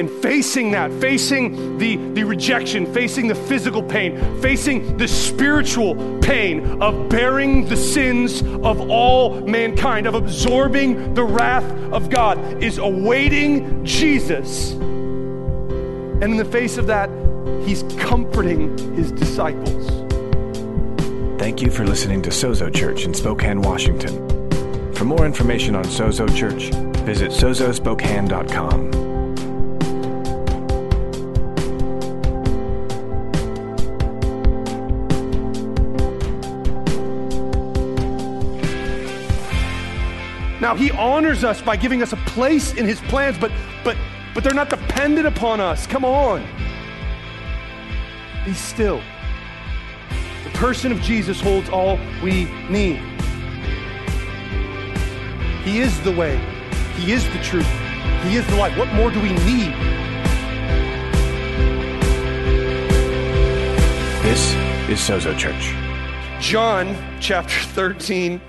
and facing that, facing the, the rejection, facing the physical pain, facing the spiritual pain of bearing the sins of all mankind, of absorbing the wrath of God, is awaiting Jesus. And in the face of that, he's comforting his disciples. Thank you for listening to Sozo Church in Spokane, Washington. For more information on Sozo Church, visit sozospokane.com. Now he honors us by giving us a place in his plans, but but but they're not dependent upon us. Come on. Be still. The person of Jesus holds all we need. He is the way. He is the truth. He is the life. What more do we need? This is Sozo Church. John chapter 13.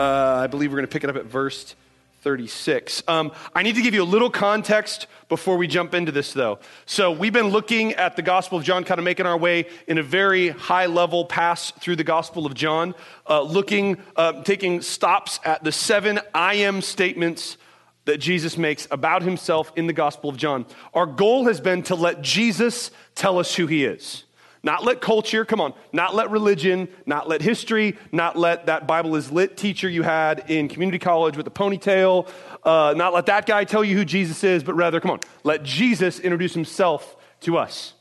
Uh, I believe we're going to pick it up at verse 36. Um, I need to give you a little context before we jump into this, though. So, we've been looking at the Gospel of John, kind of making our way in a very high level pass through the Gospel of John, uh, looking, uh, taking stops at the seven I am statements that Jesus makes about himself in the Gospel of John. Our goal has been to let Jesus tell us who he is. Not let culture, come on, not let religion, not let history, not let that Bible is lit teacher you had in community college with the ponytail, uh, not let that guy tell you who Jesus is, but rather, come on, let Jesus introduce himself to us.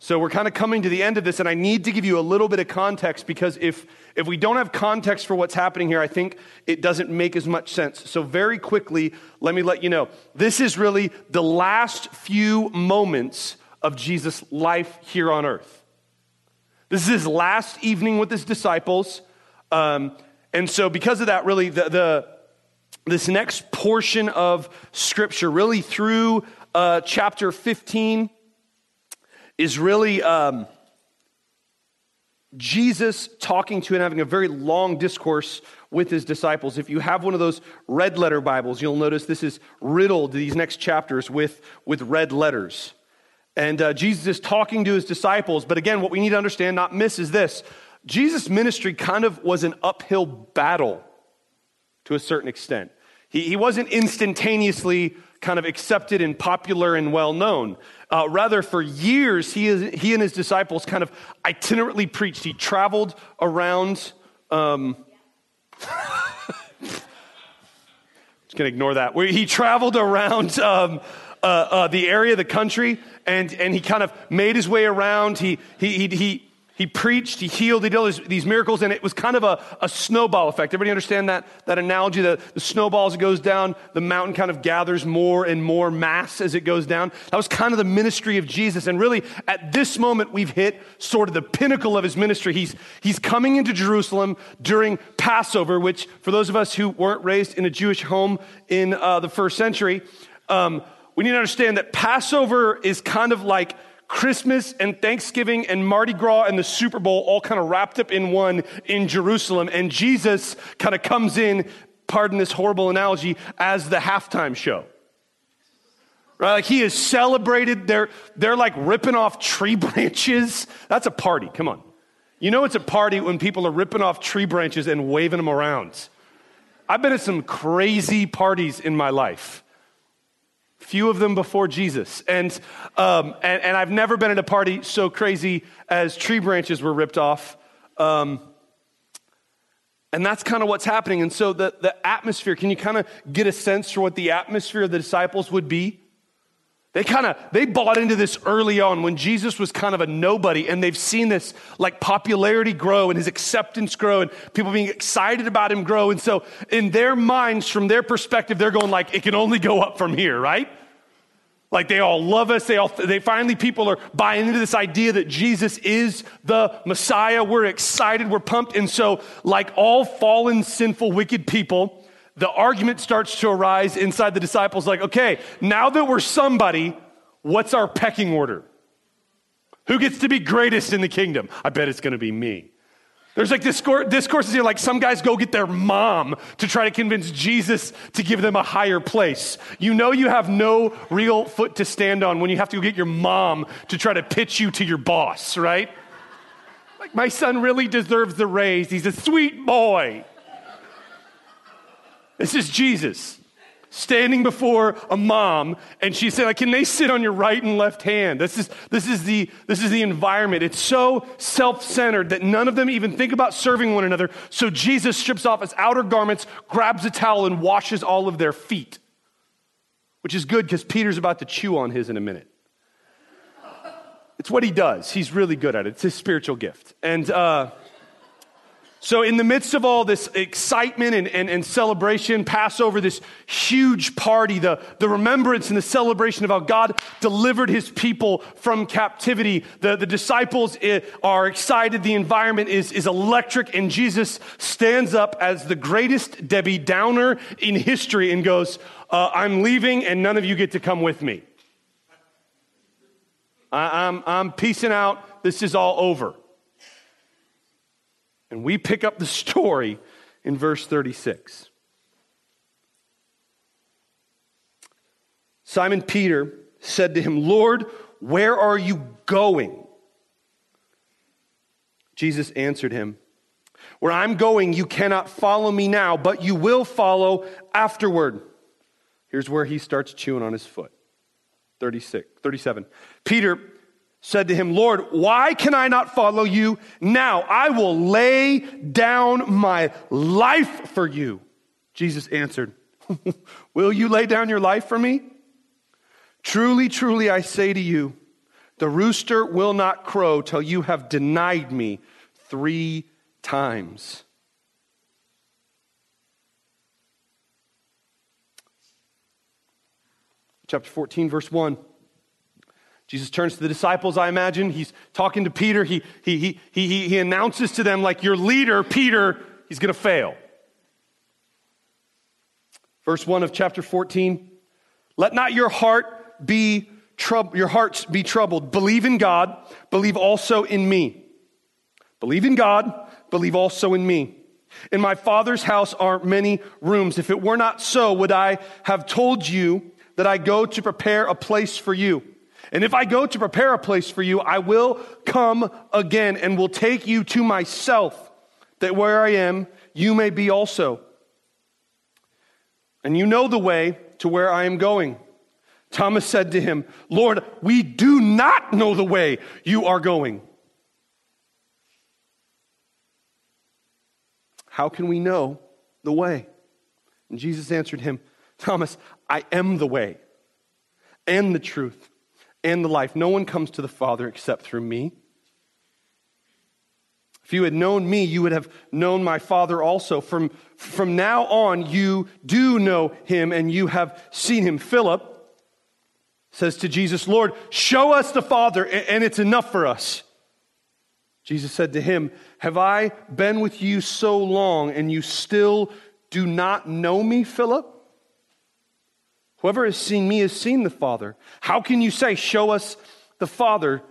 So we're kind of coming to the end of this, and I need to give you a little bit of context because if, if we don't have context for what's happening here, I think it doesn't make as much sense. So, very quickly, let me let you know this is really the last few moments of Jesus' life here on earth. This is his last evening with his disciples. Um, and so, because of that, really, the, the, this next portion of Scripture, really through uh, chapter 15, is really um, Jesus talking to and having a very long discourse with his disciples. If you have one of those red letter Bibles, you'll notice this is riddled, these next chapters, with, with red letters. And uh, Jesus is talking to his disciples. But again, what we need to understand, not miss, is this Jesus' ministry kind of was an uphill battle to a certain extent. He, he wasn't instantaneously kind of accepted and popular and well known. Uh, rather, for years, he, is, he and his disciples kind of itinerantly preached. He traveled around. Um, just gonna ignore that. He traveled around um, uh, uh, the area, the country, and, and he kind of made his way around. He, he, he, he, he preached, he healed, he did all these, these miracles, and it was kind of a, a snowball effect. Everybody understand that, that analogy? The, the snowball as it goes down, the mountain kind of gathers more and more mass as it goes down. That was kind of the ministry of Jesus. And really, at this moment, we've hit sort of the pinnacle of his ministry. He's, he's coming into Jerusalem during Passover, which, for those of us who weren't raised in a Jewish home in uh, the first century, um, we need to understand that Passover is kind of like Christmas and Thanksgiving and Mardi Gras and the Super Bowl all kind of wrapped up in one in Jerusalem. And Jesus kind of comes in, pardon this horrible analogy, as the halftime show. Right? Like he is celebrated. They're, they're like ripping off tree branches. That's a party. Come on. You know it's a party when people are ripping off tree branches and waving them around. I've been at some crazy parties in my life few of them before Jesus. And, um, and, and, I've never been at a party so crazy as tree branches were ripped off. Um, and that's kind of what's happening. And so the, the atmosphere, can you kind of get a sense for what the atmosphere of the disciples would be? They kind of they bought into this early on when Jesus was kind of a nobody and they've seen this like popularity grow and his acceptance grow and people being excited about him grow and so in their minds from their perspective they're going like it can only go up from here, right? Like they all love us. They all, they finally, people are buying into this idea that Jesus is the Messiah. We're excited. We're pumped. And so, like all fallen, sinful, wicked people, the argument starts to arise inside the disciples like, okay, now that we're somebody, what's our pecking order? Who gets to be greatest in the kingdom? I bet it's going to be me. There's like discourse, discourses here, like some guys go get their mom to try to convince Jesus to give them a higher place. You know you have no real foot to stand on when you have to go get your mom to try to pitch you to your boss, right? Like, my son really deserves the raise. He's a sweet boy. This is Jesus standing before a mom and she said, Can they sit on your right and left hand? This is, this is, the, this is the environment. It's so self centered that none of them even think about serving one another. So Jesus strips off his outer garments, grabs a towel, and washes all of their feet, which is good because Peter's about to chew on his in a minute. It's what he does. He's really good at it. It's his spiritual gift. And, uh, so, in the midst of all this excitement and, and, and, celebration, Passover, this huge party, the, the remembrance and the celebration of how God delivered his people from captivity, the, the disciples eh, are excited. The environment is, is electric, and Jesus stands up as the greatest Debbie Downer in history and goes, uh, I'm leaving, and none of you get to come with me. I, I'm, I'm peacing out. This is all over. And we pick up the story in verse 36. Simon Peter said to him, Lord, where are you going? Jesus answered him, Where I'm going, you cannot follow me now, but you will follow afterward. Here's where he starts chewing on his foot. 36, 37. Peter said to him, Lord, why can I not follow you now? I will lay down my life for you. Jesus answered, Will you lay down your life for me? Truly, truly, I say to you, the rooster will not crow till you have denied me three times. Chapter 14, verse 1. Jesus turns to the disciples, I imagine. He's talking to Peter. He, he, he, he, he announces to them, like, your leader, Peter, he's going to fail. Verse 1 of chapter 14 Let not your heart be troubled, your hearts be troubled. Believe in God, believe also in me. Believe in God, believe also in me. In my Father's house are many rooms. If it were not so, would I have told you that I go to prepare a place for you? And if I go to prepare a place for you, I will come again and will take you to myself, that where I am, you may be also. And you know the way to where I am going. Thomas said to him, Lord, we do not know the way you are going. How can we know the way? And Jesus answered him, Thomas, I am the way and the truth and the life. No one comes to the Father except through me. If you had known me, you would have known my Father also. From, from now on, you do know him and you have seen him. Philip says to Jesus, Lord, show us the Father, and it's enough for us. Jesus said to him, Have I been with you so long, and you still do not know me, Philip? Whoever has seen me has seen the Father. How can you say, Show us the Father?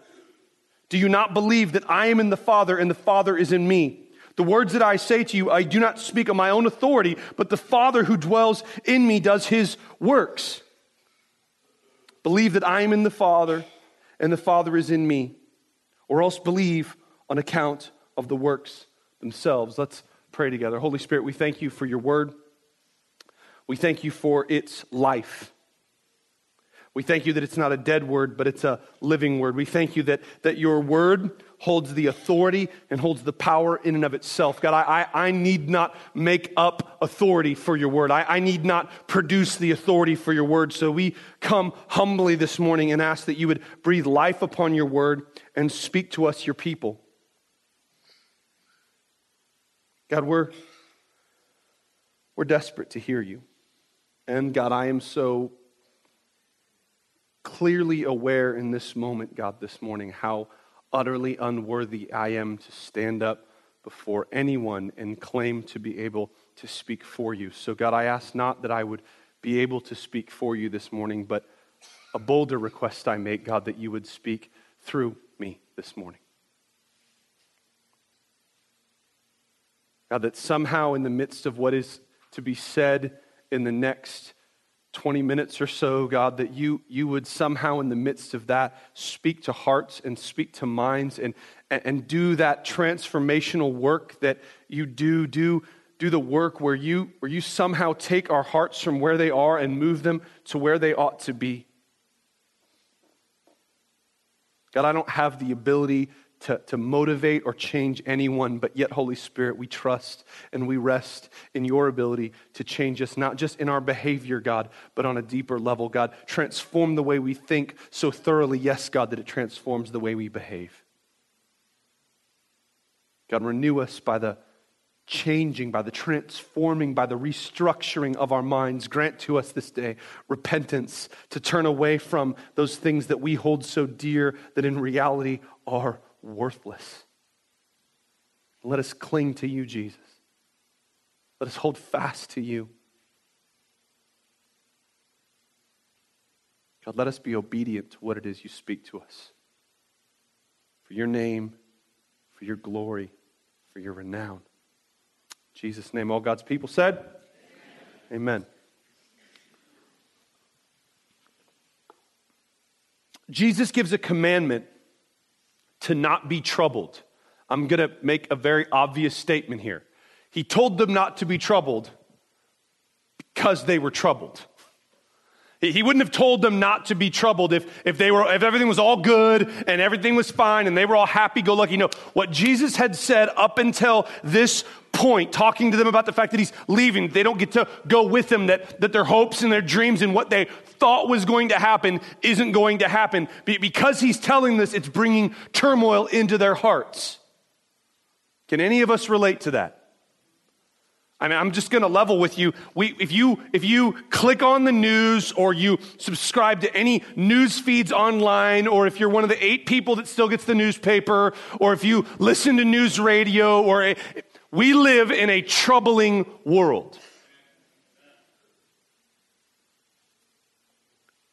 Do you not believe that I am in the Father and the Father is in me? The words that I say to you, I do not speak on my own authority, but the Father who dwells in me does his works. Believe that I am in the Father and the Father is in me, or else believe on account of the works themselves. Let's pray together. Holy Spirit, we thank you for your word. We thank you for its life. We thank you that it's not a dead word, but it's a living word. We thank you that, that your word holds the authority and holds the power in and of itself. God, I, I, I need not make up authority for your word. I, I need not produce the authority for your word. So we come humbly this morning and ask that you would breathe life upon your word and speak to us, your people. God, we're, we're desperate to hear you. And God, I am so clearly aware in this moment, God, this morning, how utterly unworthy I am to stand up before anyone and claim to be able to speak for you. So, God, I ask not that I would be able to speak for you this morning, but a bolder request I make, God, that you would speak through me this morning. God, that somehow in the midst of what is to be said in the next 20 minutes or so, God, that you, you would somehow in the midst of that speak to hearts and speak to minds and, and, and do that transformational work that you do, do, do the work where you, where you somehow take our hearts from where they are and move them to where they ought to be. God, I don't have the ability to, to motivate or change anyone, but yet, Holy Spirit, we trust and we rest in your ability to change us, not just in our behavior, God, but on a deeper level, God. Transform the way we think so thoroughly, yes, God, that it transforms the way we behave. God, renew us by the changing, by the transforming, by the restructuring of our minds. Grant to us this day repentance to turn away from those things that we hold so dear that in reality are worthless. Let us cling to you, Jesus. Let us hold fast to you. God, let us be obedient to what it is you speak to us. For your name, for your glory, for your renown. In Jesus' name, all God's people said, Amen. Amen. Jesus gives a commandment to not be troubled. I'm going to make a very obvious statement here. He told them not to be troubled because they were troubled. He wouldn't have told them not to be troubled if, if, they were, if everything was all good and everything was fine and they were all happy go lucky. No, what Jesus had said up until this point, talking to them about the fact that he's leaving, they don't get to go with him, that, that their hopes and their dreams and what they thought was going to happen isn't going to happen. Because he's telling this, it's bringing turmoil into their hearts. Can any of us relate to that? I mean, I'm just going to level with you. We, if you. If you click on the news or you subscribe to any news feeds online, or if you're one of the eight people that still gets the newspaper, or if you listen to news radio, or a, we live in a troubling world.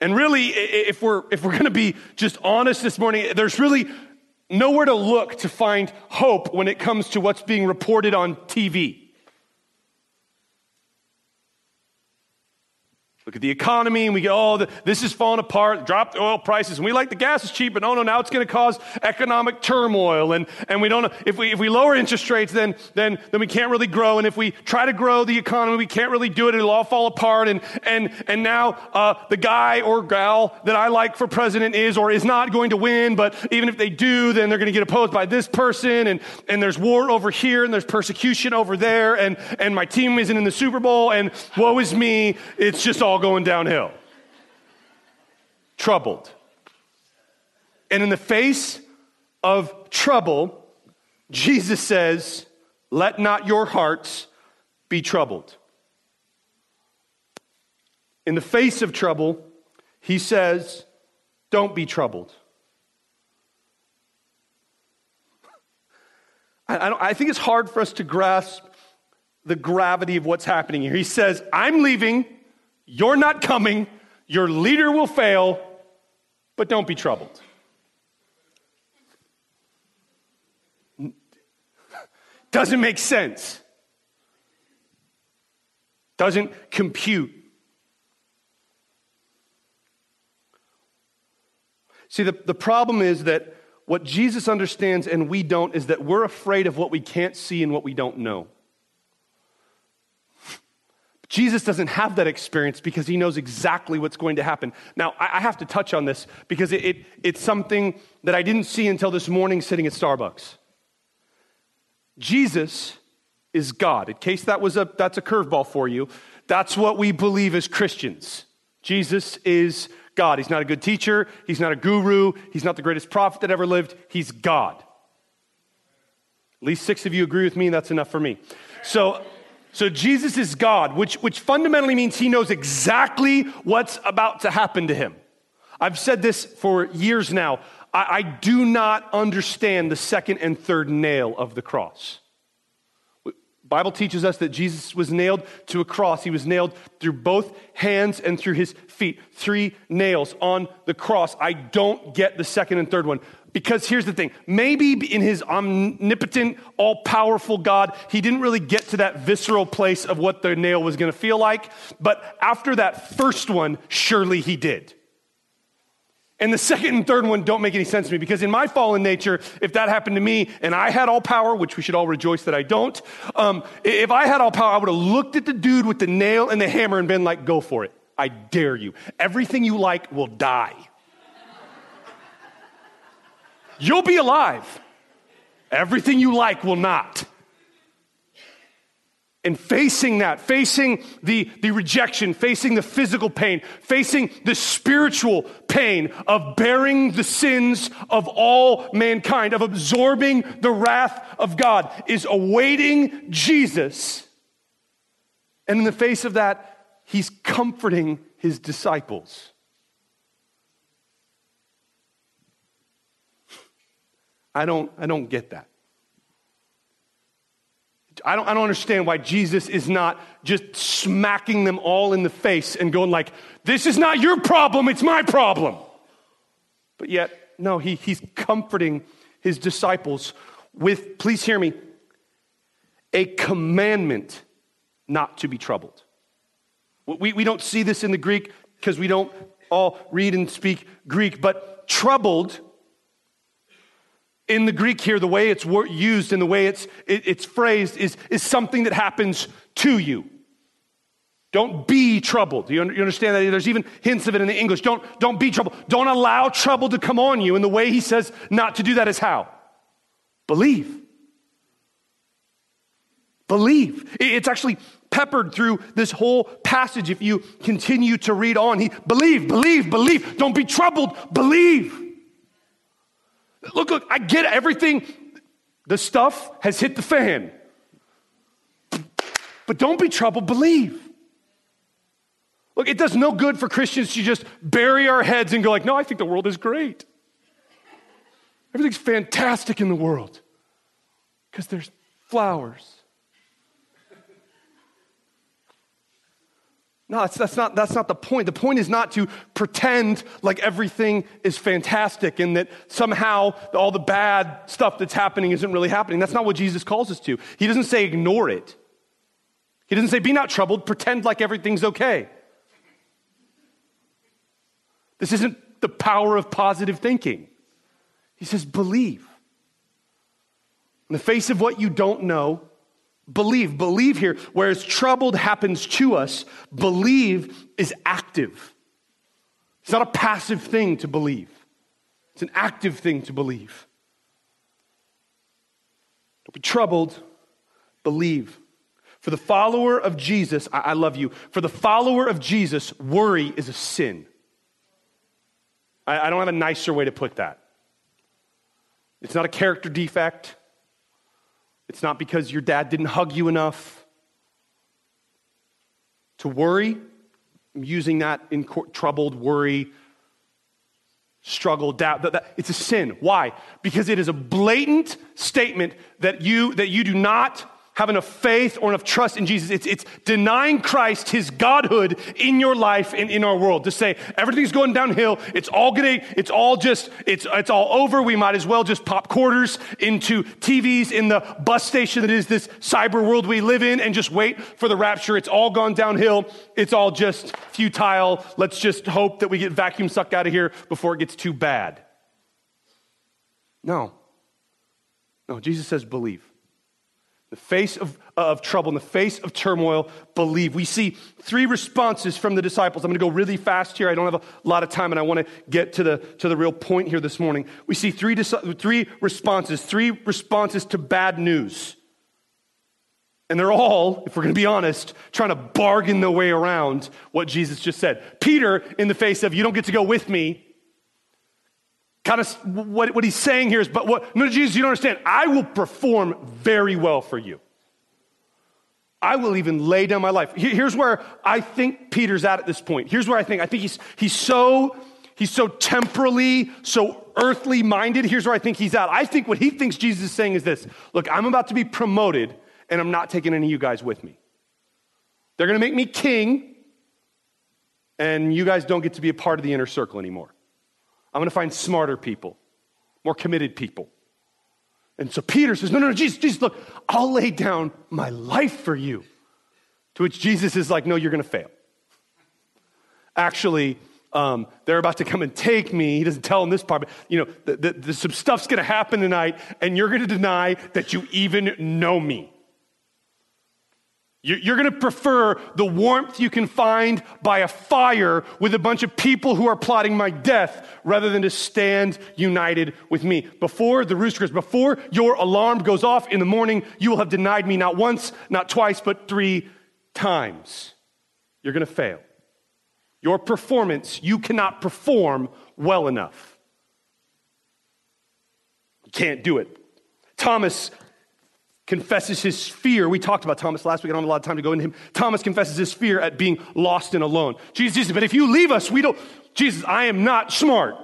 And really, if we're, if we're going to be just honest this morning, there's really nowhere to look to find hope when it comes to what's being reported on TV. Look at the economy and we go, oh, this is falling apart, drop the oil prices. And we like the gas is cheap, but no, no, now it's going to cause economic turmoil. And, and we don't if we, if we lower interest rates, then, then, then we can't really grow. And if we try to grow the economy, we can't really do it. It'll all fall apart. And, and, and now uh, the guy or gal that I like for president is or is not going to win. But even if they do, then they're going to get opposed by this person. And, and there's war over here and there's persecution over there. And, and my team isn't in the Super Bowl. And woe is me. It's just all going downhill. Troubled. And in the face of trouble, Jesus says, Let not your hearts be troubled. In the face of trouble, he says, Don't be troubled. I, I, think it's hard for us to grasp the gravity of what's happening here. He says, I'm leaving. You're not coming. Your leader will fail, but don't be troubled. Doesn't make sense. Doesn't compute. See, the, the problem is that what Jesus understands and we don't is that we're afraid of what we can't see and what we don't know. Jesus doesn't have that experience because he knows exactly what's going to happen. Now, I have to touch on this because it, it, it's something that I didn't see until this morning sitting at Starbucks. Jesus is God. In case that was a, that's a curveball for you, that's what we believe as Christians. Jesus is God. He's not a good teacher, he's not a guru, he's not the greatest prophet that ever lived. He's God. At least six of you agree with me, and that's enough for me. So, so Jesus is God, which, which fundamentally means he knows exactly what's about to happen to him. I've said this for years now. I, I do not understand the second and third nail of the cross. Bible teaches us that Jesus was nailed to a cross. He was nailed through both hands and through his feet. Three nails on the cross. I don't get the second and third one. Because here's the thing maybe in his omnipotent, all powerful God, he didn't really get to that visceral place of what the nail was going to feel like. But after that first one, surely he did. And the second and third one don't make any sense to me because in my fallen nature, if that happened to me and I had all power, which we should all rejoice that I don't, um, if I had all power, I would have looked at the dude with the nail and the hammer and been like, go for it. I dare you. Everything you like will die. You'll be alive. Everything you like will not. And facing that, facing the, the rejection, facing the physical pain, facing the spiritual pain of bearing the sins of all mankind, of absorbing the wrath of God, is awaiting Jesus. And in the face of that, he's comforting his disciples. I don't, I don't get that. I don't, I don't understand why Jesus is not just smacking them all in the face and going like, this is not your problem, it's my problem. But yet, no, he, he's comforting his disciples with, please hear me, a commandment not to be troubled. We, we don't see this in the Greek because we don't all read and speak Greek, but troubled in the Greek here, the way it's used and the way it's, it's phrased is, is something that happens to you. Don't be troubled. You, understand that? There's even hints of it in the English. Don't, don't be troubled. Don't allow trouble to come on you. And the way he says not to do that is how? Believe. Believe. It's actually peppered through this whole passage if you continue to read on. He believe, believe, believe. Don't be troubled. Believe. Look, look, I get everything. The stuff has hit the fan. But don't be troubled, believe. Look, it does no good for Christians to just bury our heads and go like, "No, I think the world is great. Everything's fantastic in the world." Because there's flowers No, that's, that's, not, that's not the point. The point is not to pretend like everything is fantastic and that somehow all the bad stuff that's happening isn't really happening. That's not what Jesus calls us to. He doesn't say ignore it. He doesn't say be not troubled, pretend like everything's okay. This isn't the power of positive thinking. He says believe. In the face of what you don't know, Believe, believe here, whereas troubled happens to us, believe is active. It's not a passive thing to believe, it's an active thing to believe. Don't be troubled, believe. For the follower of Jesus, I, I love you. For the follower of Jesus, worry is a sin. I, I don't have a nicer way to put that. It's not a character defect. It's not because your dad didn't hug you enough. To worry, I'm using that in troubled, worry, struggle, doubt. That, that, it's a sin. Why? Because it is a blatant statement that you, that you do not have enough faith or enough trust in Jesus. It's, it's denying Christ, his godhood in your life and in our world. To say everything's going downhill, it's all getting, it's all just, it's, it's all over. We might as well just pop quarters into TVs in the bus station that is this cyber world we live in and just wait for the rapture. It's all gone downhill. It's all just futile. Let's just hope that we get vacuum sucked out of here before it gets too bad. No. No, Jesus says believe the face of, of trouble, in the face of turmoil, believe. We see three responses from the disciples. I'm going to go really fast here. I don't have a lot of time, and I want to get to the, to the real point here this morning. We see three, three responses, three responses to bad news. And they're all, if we're going to be honest, trying to bargain their way around what Jesus just said. Peter, in the face of, you don't get to go with me, kind of what, what he's saying here is, but what, no, Jesus, you don't understand. I will perform very well for you. I will even lay down my life. Here's where I think Peter's at at this point. Here's where I think. I think he's, he's so, he's so temporally, so earthly minded. Here's where I think he's at. I think what he thinks Jesus is saying is this Look, I'm about to be promoted, and I'm not taking any of you guys with me. They're going to make me king, and you guys don't get to be a part of the inner circle anymore. I'm going to find smarter people, more committed people. And so Peter says, No, no, no, Jesus, Jesus, look, I'll lay down my life for you. To which Jesus is like, No, you're going to fail. Actually, um, they're about to come and take me. He doesn't tell them this part, but you know, the, the, the, some stuff's going to happen tonight, and you're going to deny that you even know me. You're going to prefer the warmth you can find by a fire with a bunch of people who are plotting my death rather than to stand united with me. Before the rooster crows, before your alarm goes off in the morning, you will have denied me not once, not twice, but three times. You're going to fail. Your performance, you cannot perform well enough. You can't do it. Thomas confesses his fear. We talked about Thomas last week. I don't have a lot of time to go into him. Thomas confesses his fear at being lost and alone. Jesus, Jesus, but if you leave us, we don't. Jesus, I am not smart.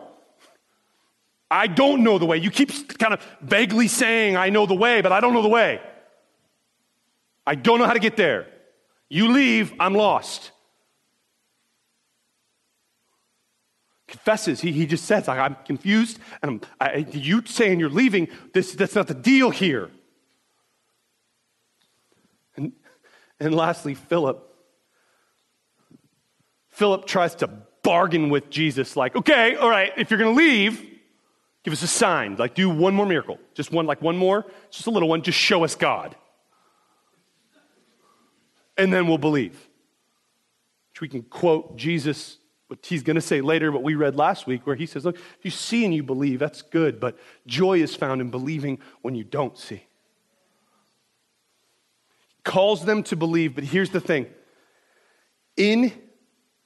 I don't know the way. You keep kind of vaguely saying, I know the way, but I don't know the way. I don't know how to get there. You leave, I'm lost. Confesses, he, he just says, I'm confused, and I'm, I, you saying you're leaving, this, that's not the deal here. And lastly, Philip. Philip tries to bargain with Jesus, like, okay, all right, if you're going to leave, give us a sign. Like, do one more miracle. Just one, like one more, just a little one. Just show us God. And then we'll believe. Which we can quote Jesus, what he's going to say later, what we read last week, where he says, look, if you see and you believe, that's good, but joy is found in believing when you don't see calls them to believe, but here's the thing. In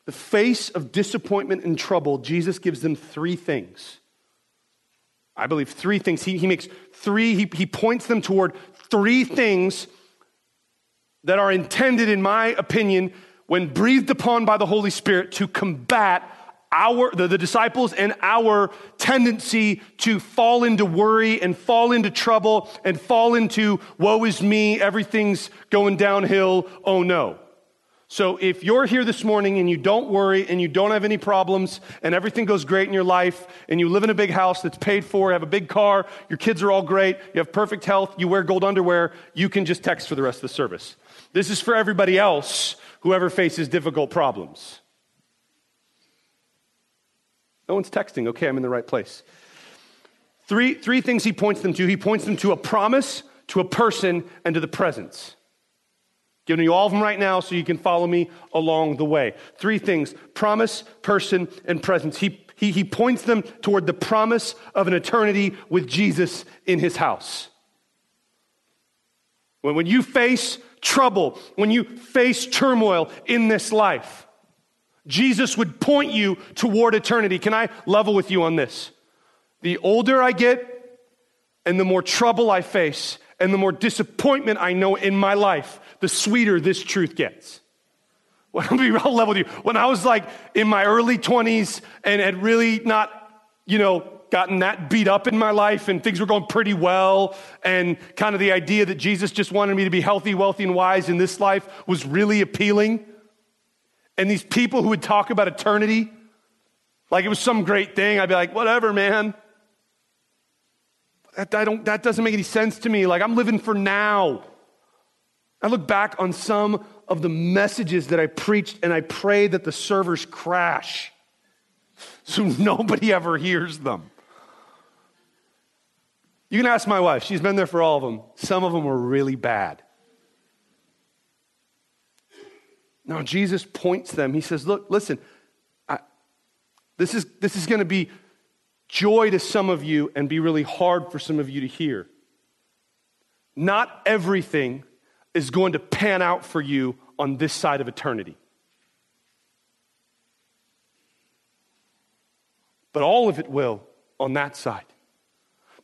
the face of disappointment and trouble, Jesus gives them three things. I believe three things. He, he makes three, he, he points them toward three things that are intended, in my opinion, when breathed upon by the Holy Spirit to combat our the, the, disciples and our tendency to fall into worry and fall into trouble and fall into woe is me everything's going downhill. Oh no. So if you're here this morning and you don't worry and you don't have any problems and everything goes great in your life and you live in a big house that's paid for have a big car your kids are all great you have perfect health you wear gold underwear you can just text for the rest of the service. This is for everybody else whoever faces difficult problems no one's texting. Okay, I'm in the right place. Three, three things he points them to. He points them to a promise, to a person, and to the presence. Giving you all of them right now so you can follow me along the way. Three things promise, person, and presence. He, he, he points them toward the promise of an eternity with Jesus in his house. When, when you face trouble, when you face turmoil in this life, Jesus would point you toward eternity. Can I level with you on this? The older I get and the more trouble I face and the more disappointment I know in my life, the sweeter this truth gets. Well, I'll be real level with you. When I was like in my early 20s and had really not, you know, gotten that beat up in my life and things were going pretty well and kind of the idea that Jesus just wanted me to be healthy, wealthy, and wise in this life was really appealing and these people who would talk about eternity like it was some great thing, I'd be like, whatever, man. That, I don't, that doesn't make any sense to me. Like, I'm living for now. I look back on some of the messages that I preached, and I pray that the servers crash so nobody ever hears them. You can ask my wife, she's been there for all of them. Some of them were really bad. Now, Jesus points them. He says, Look, listen, I, this is, this is going to be joy to some of you and be really hard for some of you to hear. Not everything is going to pan out for you on this side of eternity. But all of it will on that side.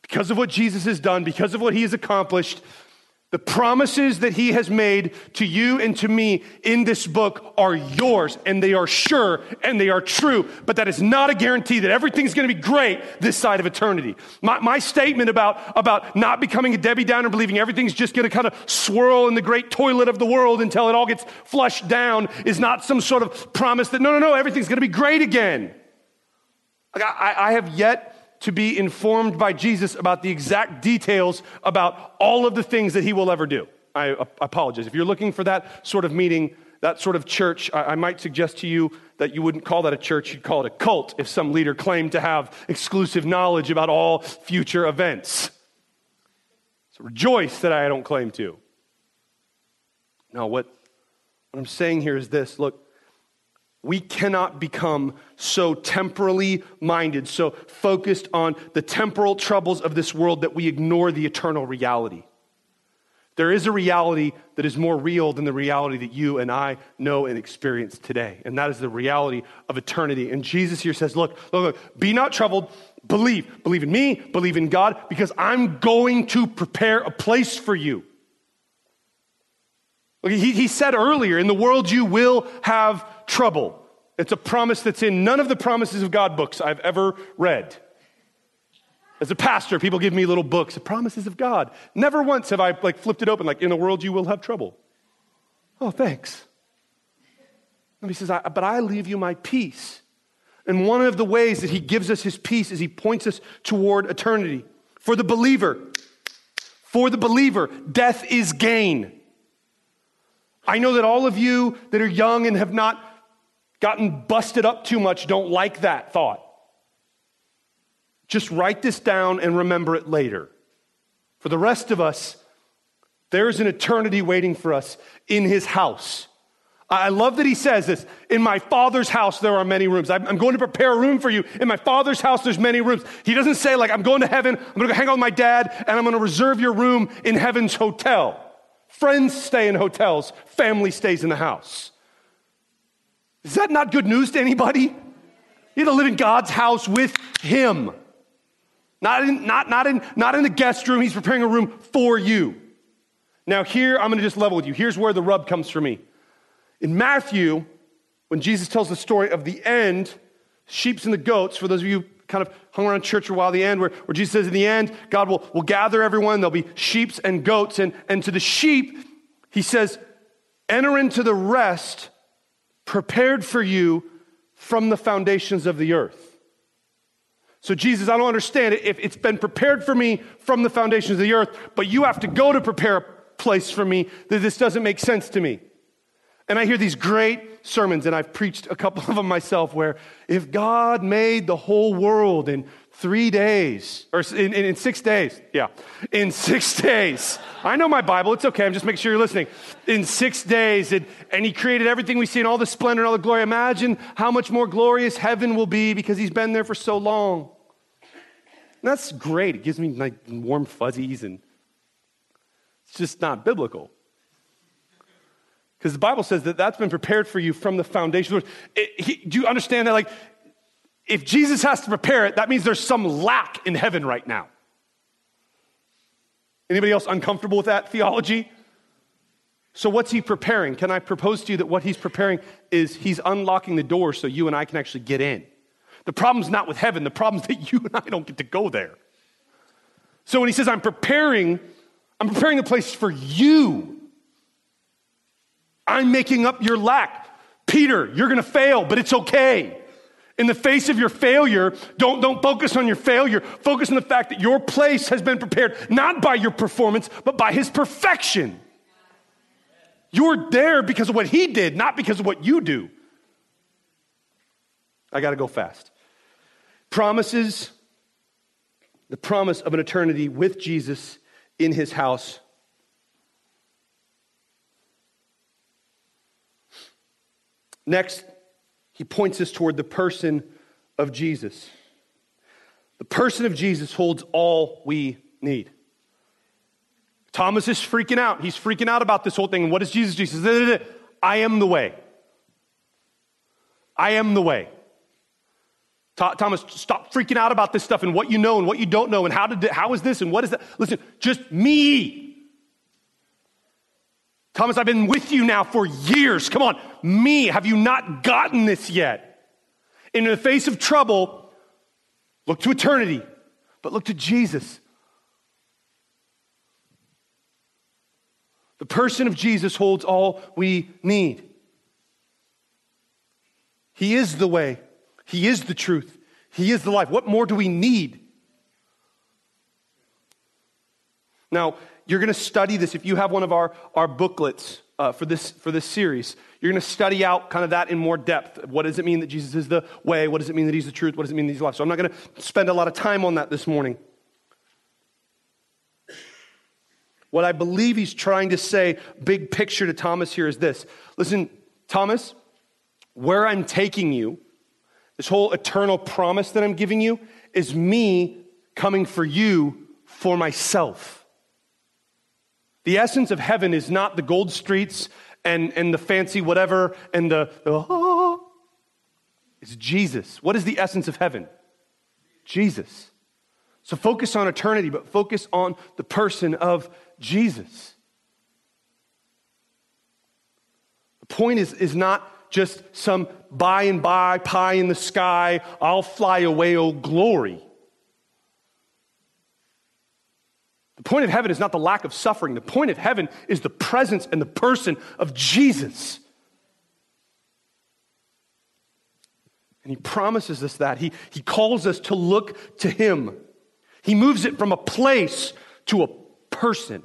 Because of what Jesus has done, because of what he has accomplished, the promises that he has made to you and to me in this book are yours and they are sure and they are true. But that is not a guarantee that everything's going to be great this side of eternity. My, my statement about, about not becoming a Debbie Downer, believing everything's just going to kind of swirl in the great toilet of the world until it all gets flushed down is not some sort of promise that no, no, no, everything's going to be great again. Like I, I have yet to be informed by Jesus about the exact details about all of the things that he will ever do. I apologize. If you're looking for that sort of meeting, that sort of church, I, might suggest to you that you wouldn't call that a church, you'd call it a cult if some leader claimed to have exclusive knowledge about all future events. So rejoice that I don't claim to. No, what, what I'm saying here is this look, we cannot become so temporally minded, so focused on the temporal troubles of this world that we ignore the eternal reality. There is a reality that is more real than the reality that you and I know and experience today. And that is the reality of eternity. And Jesus here says, look, look, look, be not troubled. Believe. Believe in me. Believe in God because I'm going to prepare a place for you. He, he said earlier, in the world you will have trouble. It's a promise that's in none of the promises of God books I've ever read. As a pastor, people give me little books, the promises of God. Never once have I like flipped it open, like, in the world you will have trouble. Oh, thanks. And he says, but I leave you my peace. And one of the ways that he gives us his peace is he points us toward eternity. For the believer, for the believer, death is gain. I know that all of you that are young and have not gotten busted up too much don't like that thought. Just write this down and remember it later. For the rest of us, there's an eternity waiting for us in his house. I love that he says this. In my father's house, there are many rooms. I'm going to prepare a room for you. In my father's house, there's many rooms. He doesn't say, like, I'm going to heaven, I'm going to hang out with my dad, and I'm going to reserve your room in heaven's hotel. Friends stay in hotels, family stays in the house. Is that not good news to anybody? You have to live in God's house with Him. Not in, not, not, in, not in the guest room, He's preparing a room for you. Now, here, I'm going to just level with you. Here's where the rub comes for me. In Matthew, when Jesus tells the story of the end, sheep and the goats, for those of you kind of hung around church for a while, the end, where, where Jesus says in the end, God will, will gather everyone, there'll be sheep and goats. And, and to the sheep, he says, enter into the rest prepared for you from the foundations of the earth. So, Jesus, I don't understand it. If it's been prepared for me from the foundations of the earth, but you have to go to prepare a place for me, that this doesn't make sense to me. And I hear these great sermons, and I've preached a couple of them myself, where if God made the whole world in three days, or in, in, in, six days, yeah, in six days. I know my Bible, it's okay, I'm just making sure you're listening. In six days, and, He created everything we see in all the splendor and all the glory. Imagine how much more glorious heaven will be because He's been there for so long. And that's great, it gives me like warm fuzzies, and it's just not biblical. Because the Bible says that that's been prepared for you from the foundation. Do you understand that? Like, if Jesus has to prepare it, that means there's some lack in heaven right now. Anybody else uncomfortable with that theology? So, what's he preparing? Can I propose to you that what he's preparing is he's unlocking the door so you and I can actually get in? The problem's not with heaven, the problem's that you and I don't get to go there. So, when he says, I'm preparing, I'm preparing the place for you. I'm making up your lack. Peter, you're going to fail, but it's okay. In the face of your failure, don't, don't focus on your failure. Focus on the fact that your place has been prepared not by your performance, but by his perfection. You're there because of what he did, not because of what you do. I got to go fast. Promises, the promise of an eternity with Jesus in his house Next, he points us toward the person of Jesus. The person of Jesus holds all we need. Thomas is freaking out. He's freaking out about this whole thing. What is Jesus? Jesus I am the way. I am the way. Thomas, stop freaking out about this stuff and what you know and what you don't know and how, did, how is this and what is that. Listen, just me. Thomas, I've been with you now for years. Come on, me, have you not gotten this yet? In the face of trouble, look to eternity, but look to Jesus. The person of Jesus holds all we need. He is the way, He is the truth, He is the life. What more do we need? Now, you're going to study this if you have one of our, our booklets uh, for, this, for this series. You're going to study out kind of that in more depth. What does it mean that Jesus is the way? What does it mean that he's the truth? What does it mean that he's life? So I'm not going to spend a lot of time on that this morning. What I believe he's trying to say, big picture to Thomas here, is this. Listen, Thomas, where I'm taking you, this whole eternal promise that I'm giving you, is me coming for you for myself. The essence of heaven is not the gold streets and, and the fancy whatever and the, the oh. it's Jesus. What is the essence of heaven? Jesus. So focus on eternity, but focus on the person of Jesus. The point is, is not just some by and by, pie in the sky, I'll fly away, oh glory. The point of heaven is not the lack of suffering. The point of heaven is the presence and the person of Jesus. And he promises us that. He, he calls us to look to him. He moves it from a place to a person.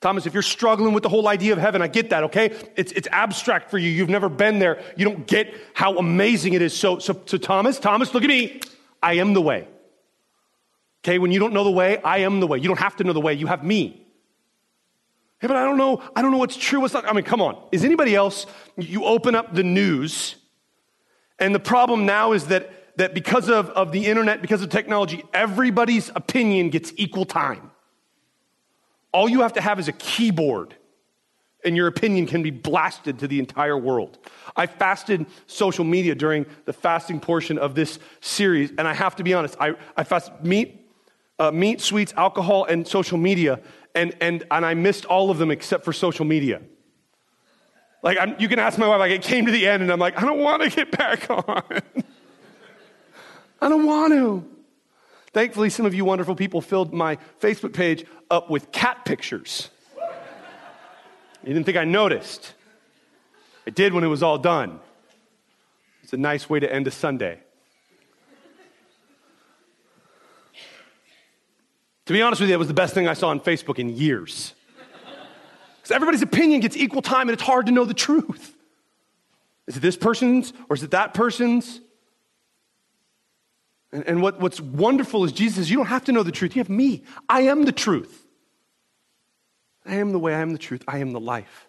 Thomas, if you're struggling with the whole idea of heaven, I get that, okay? It's, it's abstract for you. You've never been there. You don't get how amazing it is. So, so, so, Thomas, Thomas, look at me. I am the way. Okay, when you don't know the way, I am the way. You don't have to know the way, you have me. Hey, but I don't know, I don't know what's true, what's not. I mean, come on. Is anybody else, you open up the news, and the problem now is that that because of, of the internet, because of technology, everybody's opinion gets equal time. All you have to have is a keyboard, and your opinion can be blasted to the entire world. I fasted social media during the fasting portion of this series, and I have to be honest, I, I fasted meat, uh, meat, sweets, alcohol, and social media, and, and, and I missed all of them except for social media. Like, I'm, you can ask my wife, like, it came to the end, and I'm like, I don't want to get back on. I don't want to. Thankfully, some of you wonderful people filled my Facebook page up with cat pictures. You didn't think I noticed. I did when it was all done. It's a nice way to end a Sunday. To be honest with you, it was the best thing I saw on Facebook in years. Because everybody's opinion gets equal time and it's hard to know the truth. Is it this person's or is it that person's? And, and what, what's wonderful is Jesus says, You don't have to know the truth. You have me. I am the truth. I am the way, I am the truth, I am the life.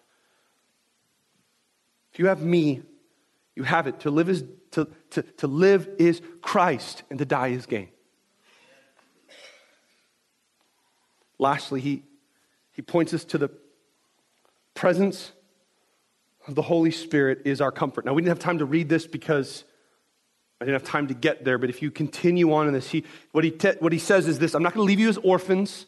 If you have me, you have it. To live is, to, to, to live is Christ, and to die is gain. Lastly, he, he points us to the presence of the Holy Spirit is our comfort. Now, we didn't have time to read this because I didn't have time to get there, but if you continue on in this, he, what, he te- what he says is this I'm not going to leave you as orphans.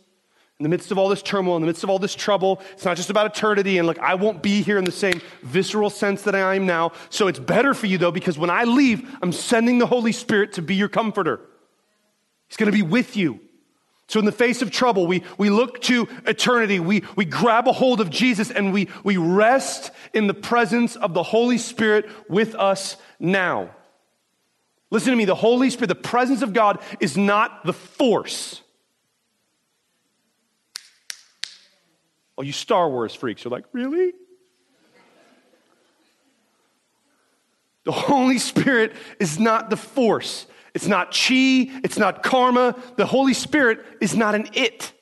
In the midst of all this turmoil, in the midst of all this trouble, it's not just about eternity. And look, I won't be here in the same visceral sense that I am now. So it's better for you, though, because when I leave, I'm sending the Holy Spirit to be your comforter. He's going to be with you. So, in the face of trouble, we, we look to eternity. We, we grab a hold of Jesus and we, we rest in the presence of the Holy Spirit with us now. Listen to me, the Holy Spirit, the presence of God is not the force. Oh, you Star Wars freaks are like, really? The Holy Spirit is not the force. It's not chi, it's not karma. The Holy Spirit is not an it.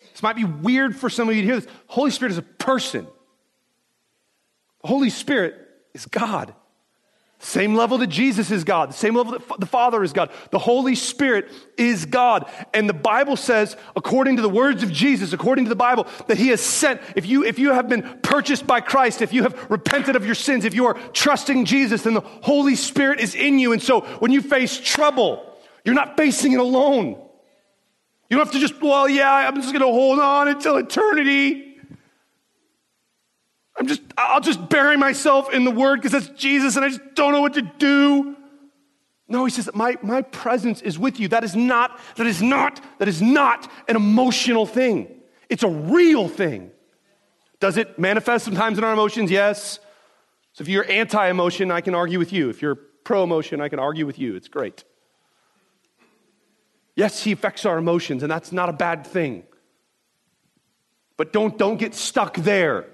This might be weird for some of you to hear this. Holy Spirit is a person. The Holy Spirit is God. Same level that Jesus is God, the same level that the Father is God. The Holy Spirit is God. And the Bible says, according to the words of Jesus, according to the Bible, that He has sent, if you, if you have been purchased by Christ, if you have repented of your sins, if you are trusting Jesus, then the Holy Spirit is in you. And so when you face trouble, you're not facing it alone. You don't have to just, well, yeah, I'm just going to hold on until eternity. I'm just, I'll just bury myself in the word because that's Jesus and I just don't know what to do. No, he says, my, my presence is with you. That is not, that is not, that is not an emotional thing. It's a real thing. Does it manifest sometimes in our emotions? Yes. So if you're anti emotion, I can argue with you. If you're pro emotion, I can argue with you. It's great. Yes, he affects our emotions, and that's not a bad thing. But don't, don't get stuck there.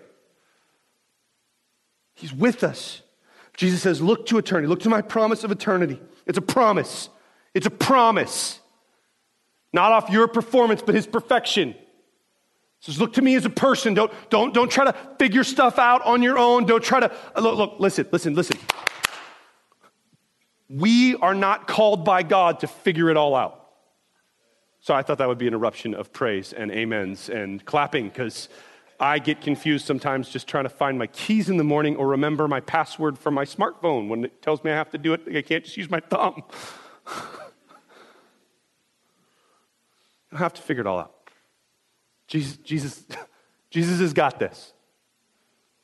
He's with us. Jesus says, Look to eternity. Look to my promise of eternity. It's a promise. It's a promise. Not off your performance, but his perfection. He says, Look to me as a person. Don't, don't, don't try to figure stuff out on your own. Don't try to. Look, look, listen, listen, listen. We are not called by God to figure it all out. So I thought that would be an eruption of praise and amens and clapping because I get confused sometimes just trying to find my keys in the morning or remember my password for my smartphone when it tells me I have to do it. I can't just use my thumb. I have to figure it all out. Jesus, Jesus, Jesus has got this.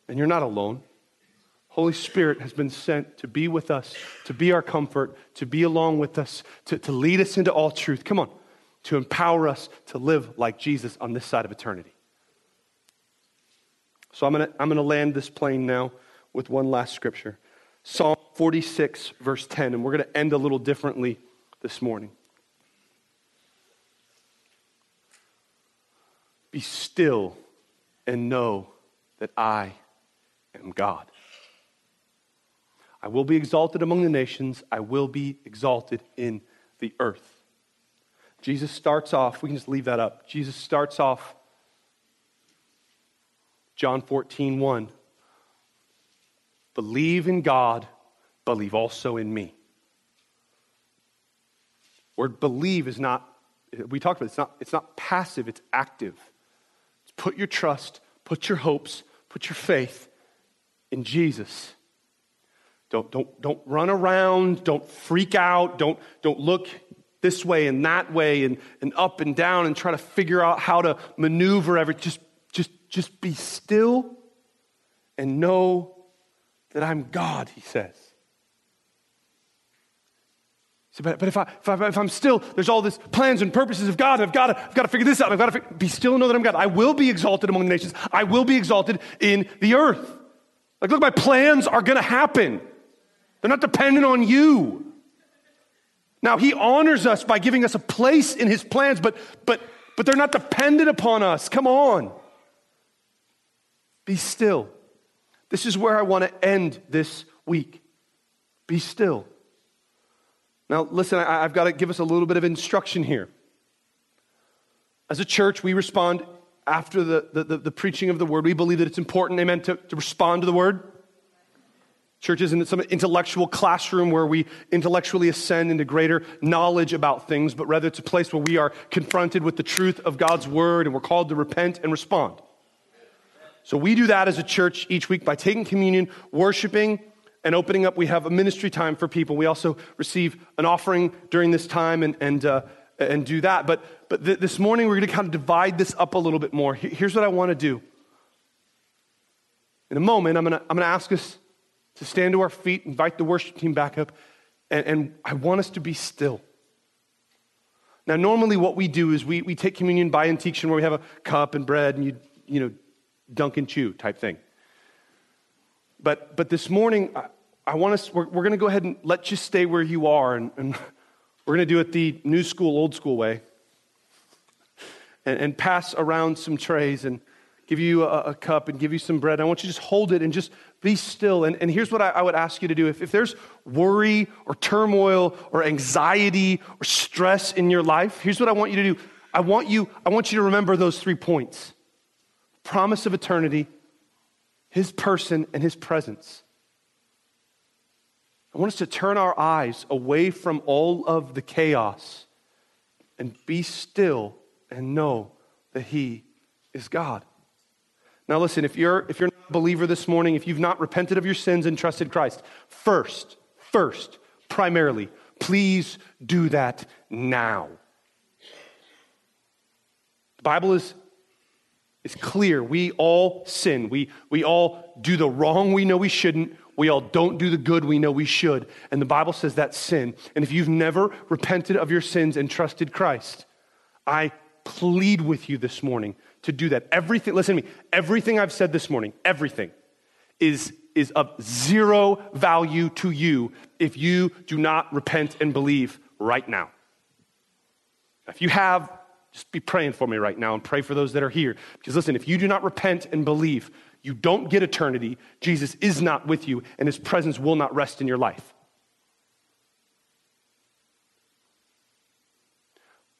And you're not alone. Holy Spirit has been sent to be with us, to be our comfort, to be along with us, to, to lead us into all truth. Come on, to empower us to live like Jesus on this side of eternity. So I'm going to I'm going to land this plane now with one last scripture Psalm 46, verse 10, and we're going to end a little differently this morning. Be still and know that I am God. I will be exalted among the nations, I will be exalted in the earth. Jesus starts off, we can just leave that up. Jesus starts off John 14, 1. Believe in God, believe also in me. Word believe is not, we talked about it, it's not, it's not passive, it's active. It's put your trust, put your hopes, put your faith in Jesus. Don't, don't, don't run around. Don't freak out. Don't, don't look this way and that way and, and up and down and try to figure out how to maneuver everything. Just, just, be still and know that I'm God, he says. So, but, but if, I, if, I, if I'm still, there's all these plans and purposes of God, I've got to, I've to figure this out. I've got to be still and know that I'm God. I will be exalted among the nations. I will be exalted in the earth. Like, look, my plans are going to happen. They're not dependent on you. Now, He honors us by giving us a place in His plans, but, but, but they're not dependent upon us. Come on. Be still. This is where I want to end this week. Be still. Now, listen, I, have got to give us a little bit of instruction here. As a church, we respond after the, the, the, the preaching of the word. We believe that it's important, amen, to, to respond to the word. Church isn't some intellectual classroom where we intellectually ascend into greater knowledge about things, but rather it's a place where we are confronted with the truth of God's word and we're called to repent and respond. So we do that as a church each week by taking communion, worshiping, and opening up. We have a ministry time for people. We also receive an offering during this time and, and, uh, and do that. But, but th- this morning we're going to kind of divide this up a little bit more. Here's what I want to do. In a moment, I'm going to, I'm going to ask us to stand to our feet, invite the worship team back up, and, and I want us to be still. Now, normally what we do is we, we take communion by intinction where we have a cup and bread and you, you know, dunk and chew type thing. But, but this morning, I, I want us, we're, we're going to go ahead and let you stay where you are, and, and we're going to do it the new school, old school way, and, and pass around some trays and give you a, a, cup and give you some bread. I want you to just hold it and just be still. And, and here's what I, I would ask you to do if, if there's worry or turmoil or anxiety or stress in your life, here's what I want you to do. I want you, I want you to remember those three points promise of eternity, his person, and his presence. I want us to turn our eyes away from all of the chaos and be still and know that he is God. Now, listen, if you're, if you're not a believer this morning, if you've not repented of your sins and trusted Christ, first, first, primarily, please do that now. The Bible is, is clear. We all sin. We, we all do the wrong we know we shouldn't. We all don't do the good we know we should. And the Bible says that's sin. And if you've never repented of your sins and trusted Christ, I plead with you this morning to do that. Everything, listen to me, everything I've said this morning, everything is, is of zero value to you if you do not repent and believe right now. If you have, just be praying for me right now and pray for those that are here. Because listen, if you do not repent and believe, you don't get eternity. Jesus is not with you, and his presence will not rest in your life.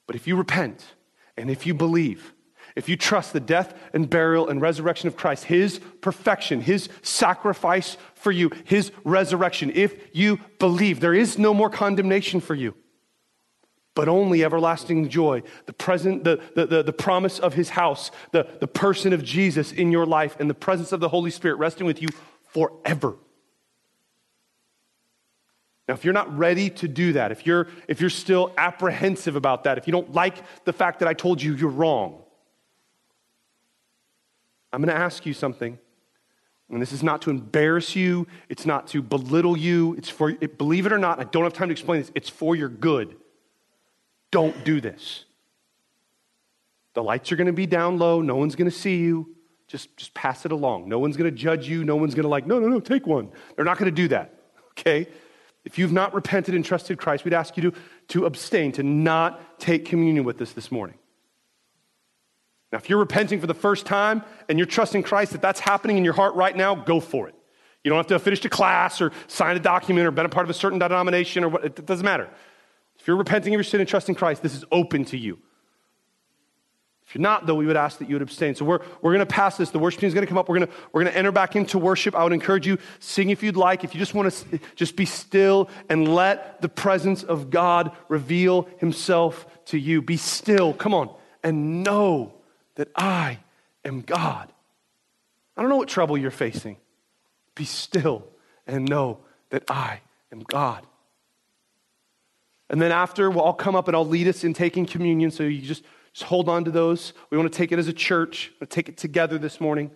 But if you repent and if you believe, if you trust the death and burial and resurrection of Christ, his perfection, his sacrifice for you, his resurrection, if you believe, there is no more condemnation for you, but only everlasting joy, the, present, the, the, the, the promise of his house, the, the person of Jesus in your life, and the presence of the Holy Spirit resting with you forever. Now, if you're not ready to do that, if you're, if you're still apprehensive about that, if you don't like the fact that I told you you're wrong, I'm going to ask you something. And this is not to embarrass you, it's not to belittle you. It's for, believe it or not, I don't have time to explain this, it's for your good. Don't do this. The lights are going to be down low, no one's going to see you. Just, just pass it along. No one's going to judge you. No one's going to, like, no, no, no, take one. They're not going to do that, okay? If you've not repented and trusted Christ, we'd ask you to, to abstain, to not take communion with us this morning. Now, if you're repenting for the first time and you're trusting Christ that that's happening in your heart right now, go for it. You don't have to have finished a class or sign a document or been a part of a certain denomination or what, it doesn't matter. If you're repenting of your sin and trusting Christ, this is open to you. If you're not, though, we would ask that you would abstain. So we're, we're going to pass this. The worship team is going to come up. We're going we're to enter back into worship. I would encourage you, sing if you'd like. If you just want to just be still and let the presence of God reveal himself to you. Be still, come on, and know that I am God. I don't know what trouble you're facing. Be still and know that I am God. And then after, we'll all come up and I'll lead us in taking communion. So you just just hold on to those. We want to take it as a church, we'll take it together this morning.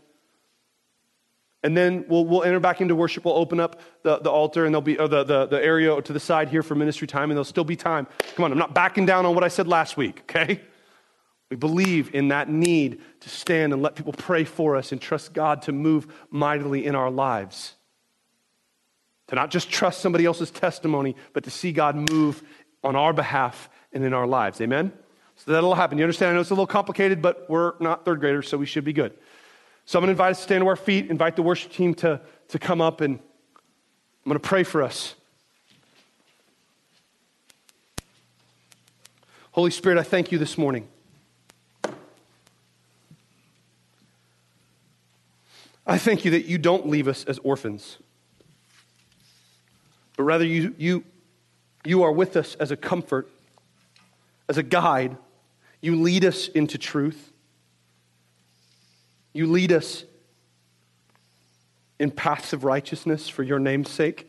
And then we'll, we'll enter back into worship. We'll open up the, the altar and there'll be the, the, the area to the side here for ministry time, and there'll still be time. Come on, I'm not backing down on what I said last week, okay? We believe in that need to stand and let people pray for us and trust God to move mightily in our lives. To not just trust somebody else's testimony, but to see God move on our behalf and in our lives. Amen? So that'll happen. You understand? I know it's a little complicated, but we're not third graders, so we should be good. So I'm going to invite us to stand to our feet, invite the worship team to, to come up, and I'm going to pray for us. Holy Spirit, I thank you this morning. I thank you that you don't leave us as orphans, but rather you, you, you are with us as a comfort, as a guide, you lead us into truth. You lead us in paths of righteousness for your name's sake.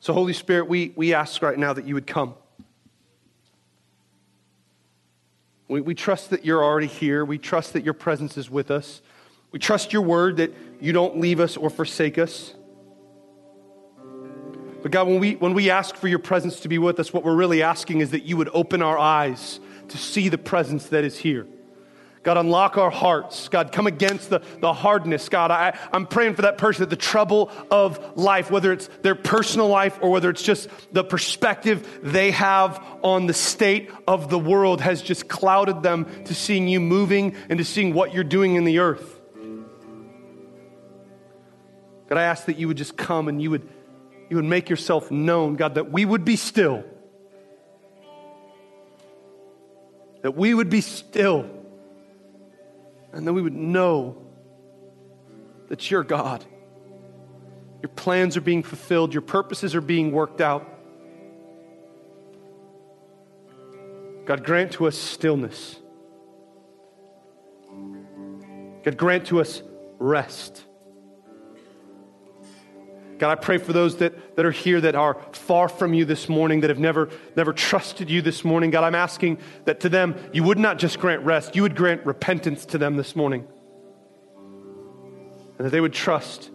So, Holy Spirit, we, we ask right now that you would come. We, we trust that you're already here. We trust that your presence is with us. We trust your word that you don't leave us or forsake us. But God, when we, when we ask for your presence to be with us, what we're really asking is that you would open our eyes to see the presence that is here. God, unlock our hearts. God, come against the, the hardness. God, I, I'm praying for that person that the trouble of life, whether it's their personal life or whether it's just the perspective they have on the state of the world, has just clouded them to seeing you moving and to seeing what you're doing in the earth. God, I ask that you would just come and you would you would make yourself known, God, that we would be still. That we would be still. And that we would know that you're God. Your plans are being fulfilled, your purposes are being worked out. God, grant to us stillness. God, grant to us rest. God, I pray for those that, that are here that are far from you this morning, that have never, never trusted you this morning. God, I'm asking that to them, you would not just grant rest, you would grant repentance to them this morning. And that they would trust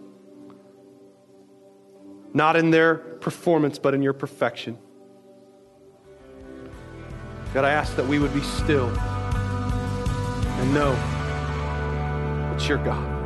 not in their performance, but in your perfection. God, I ask that we would be still and know that you're God.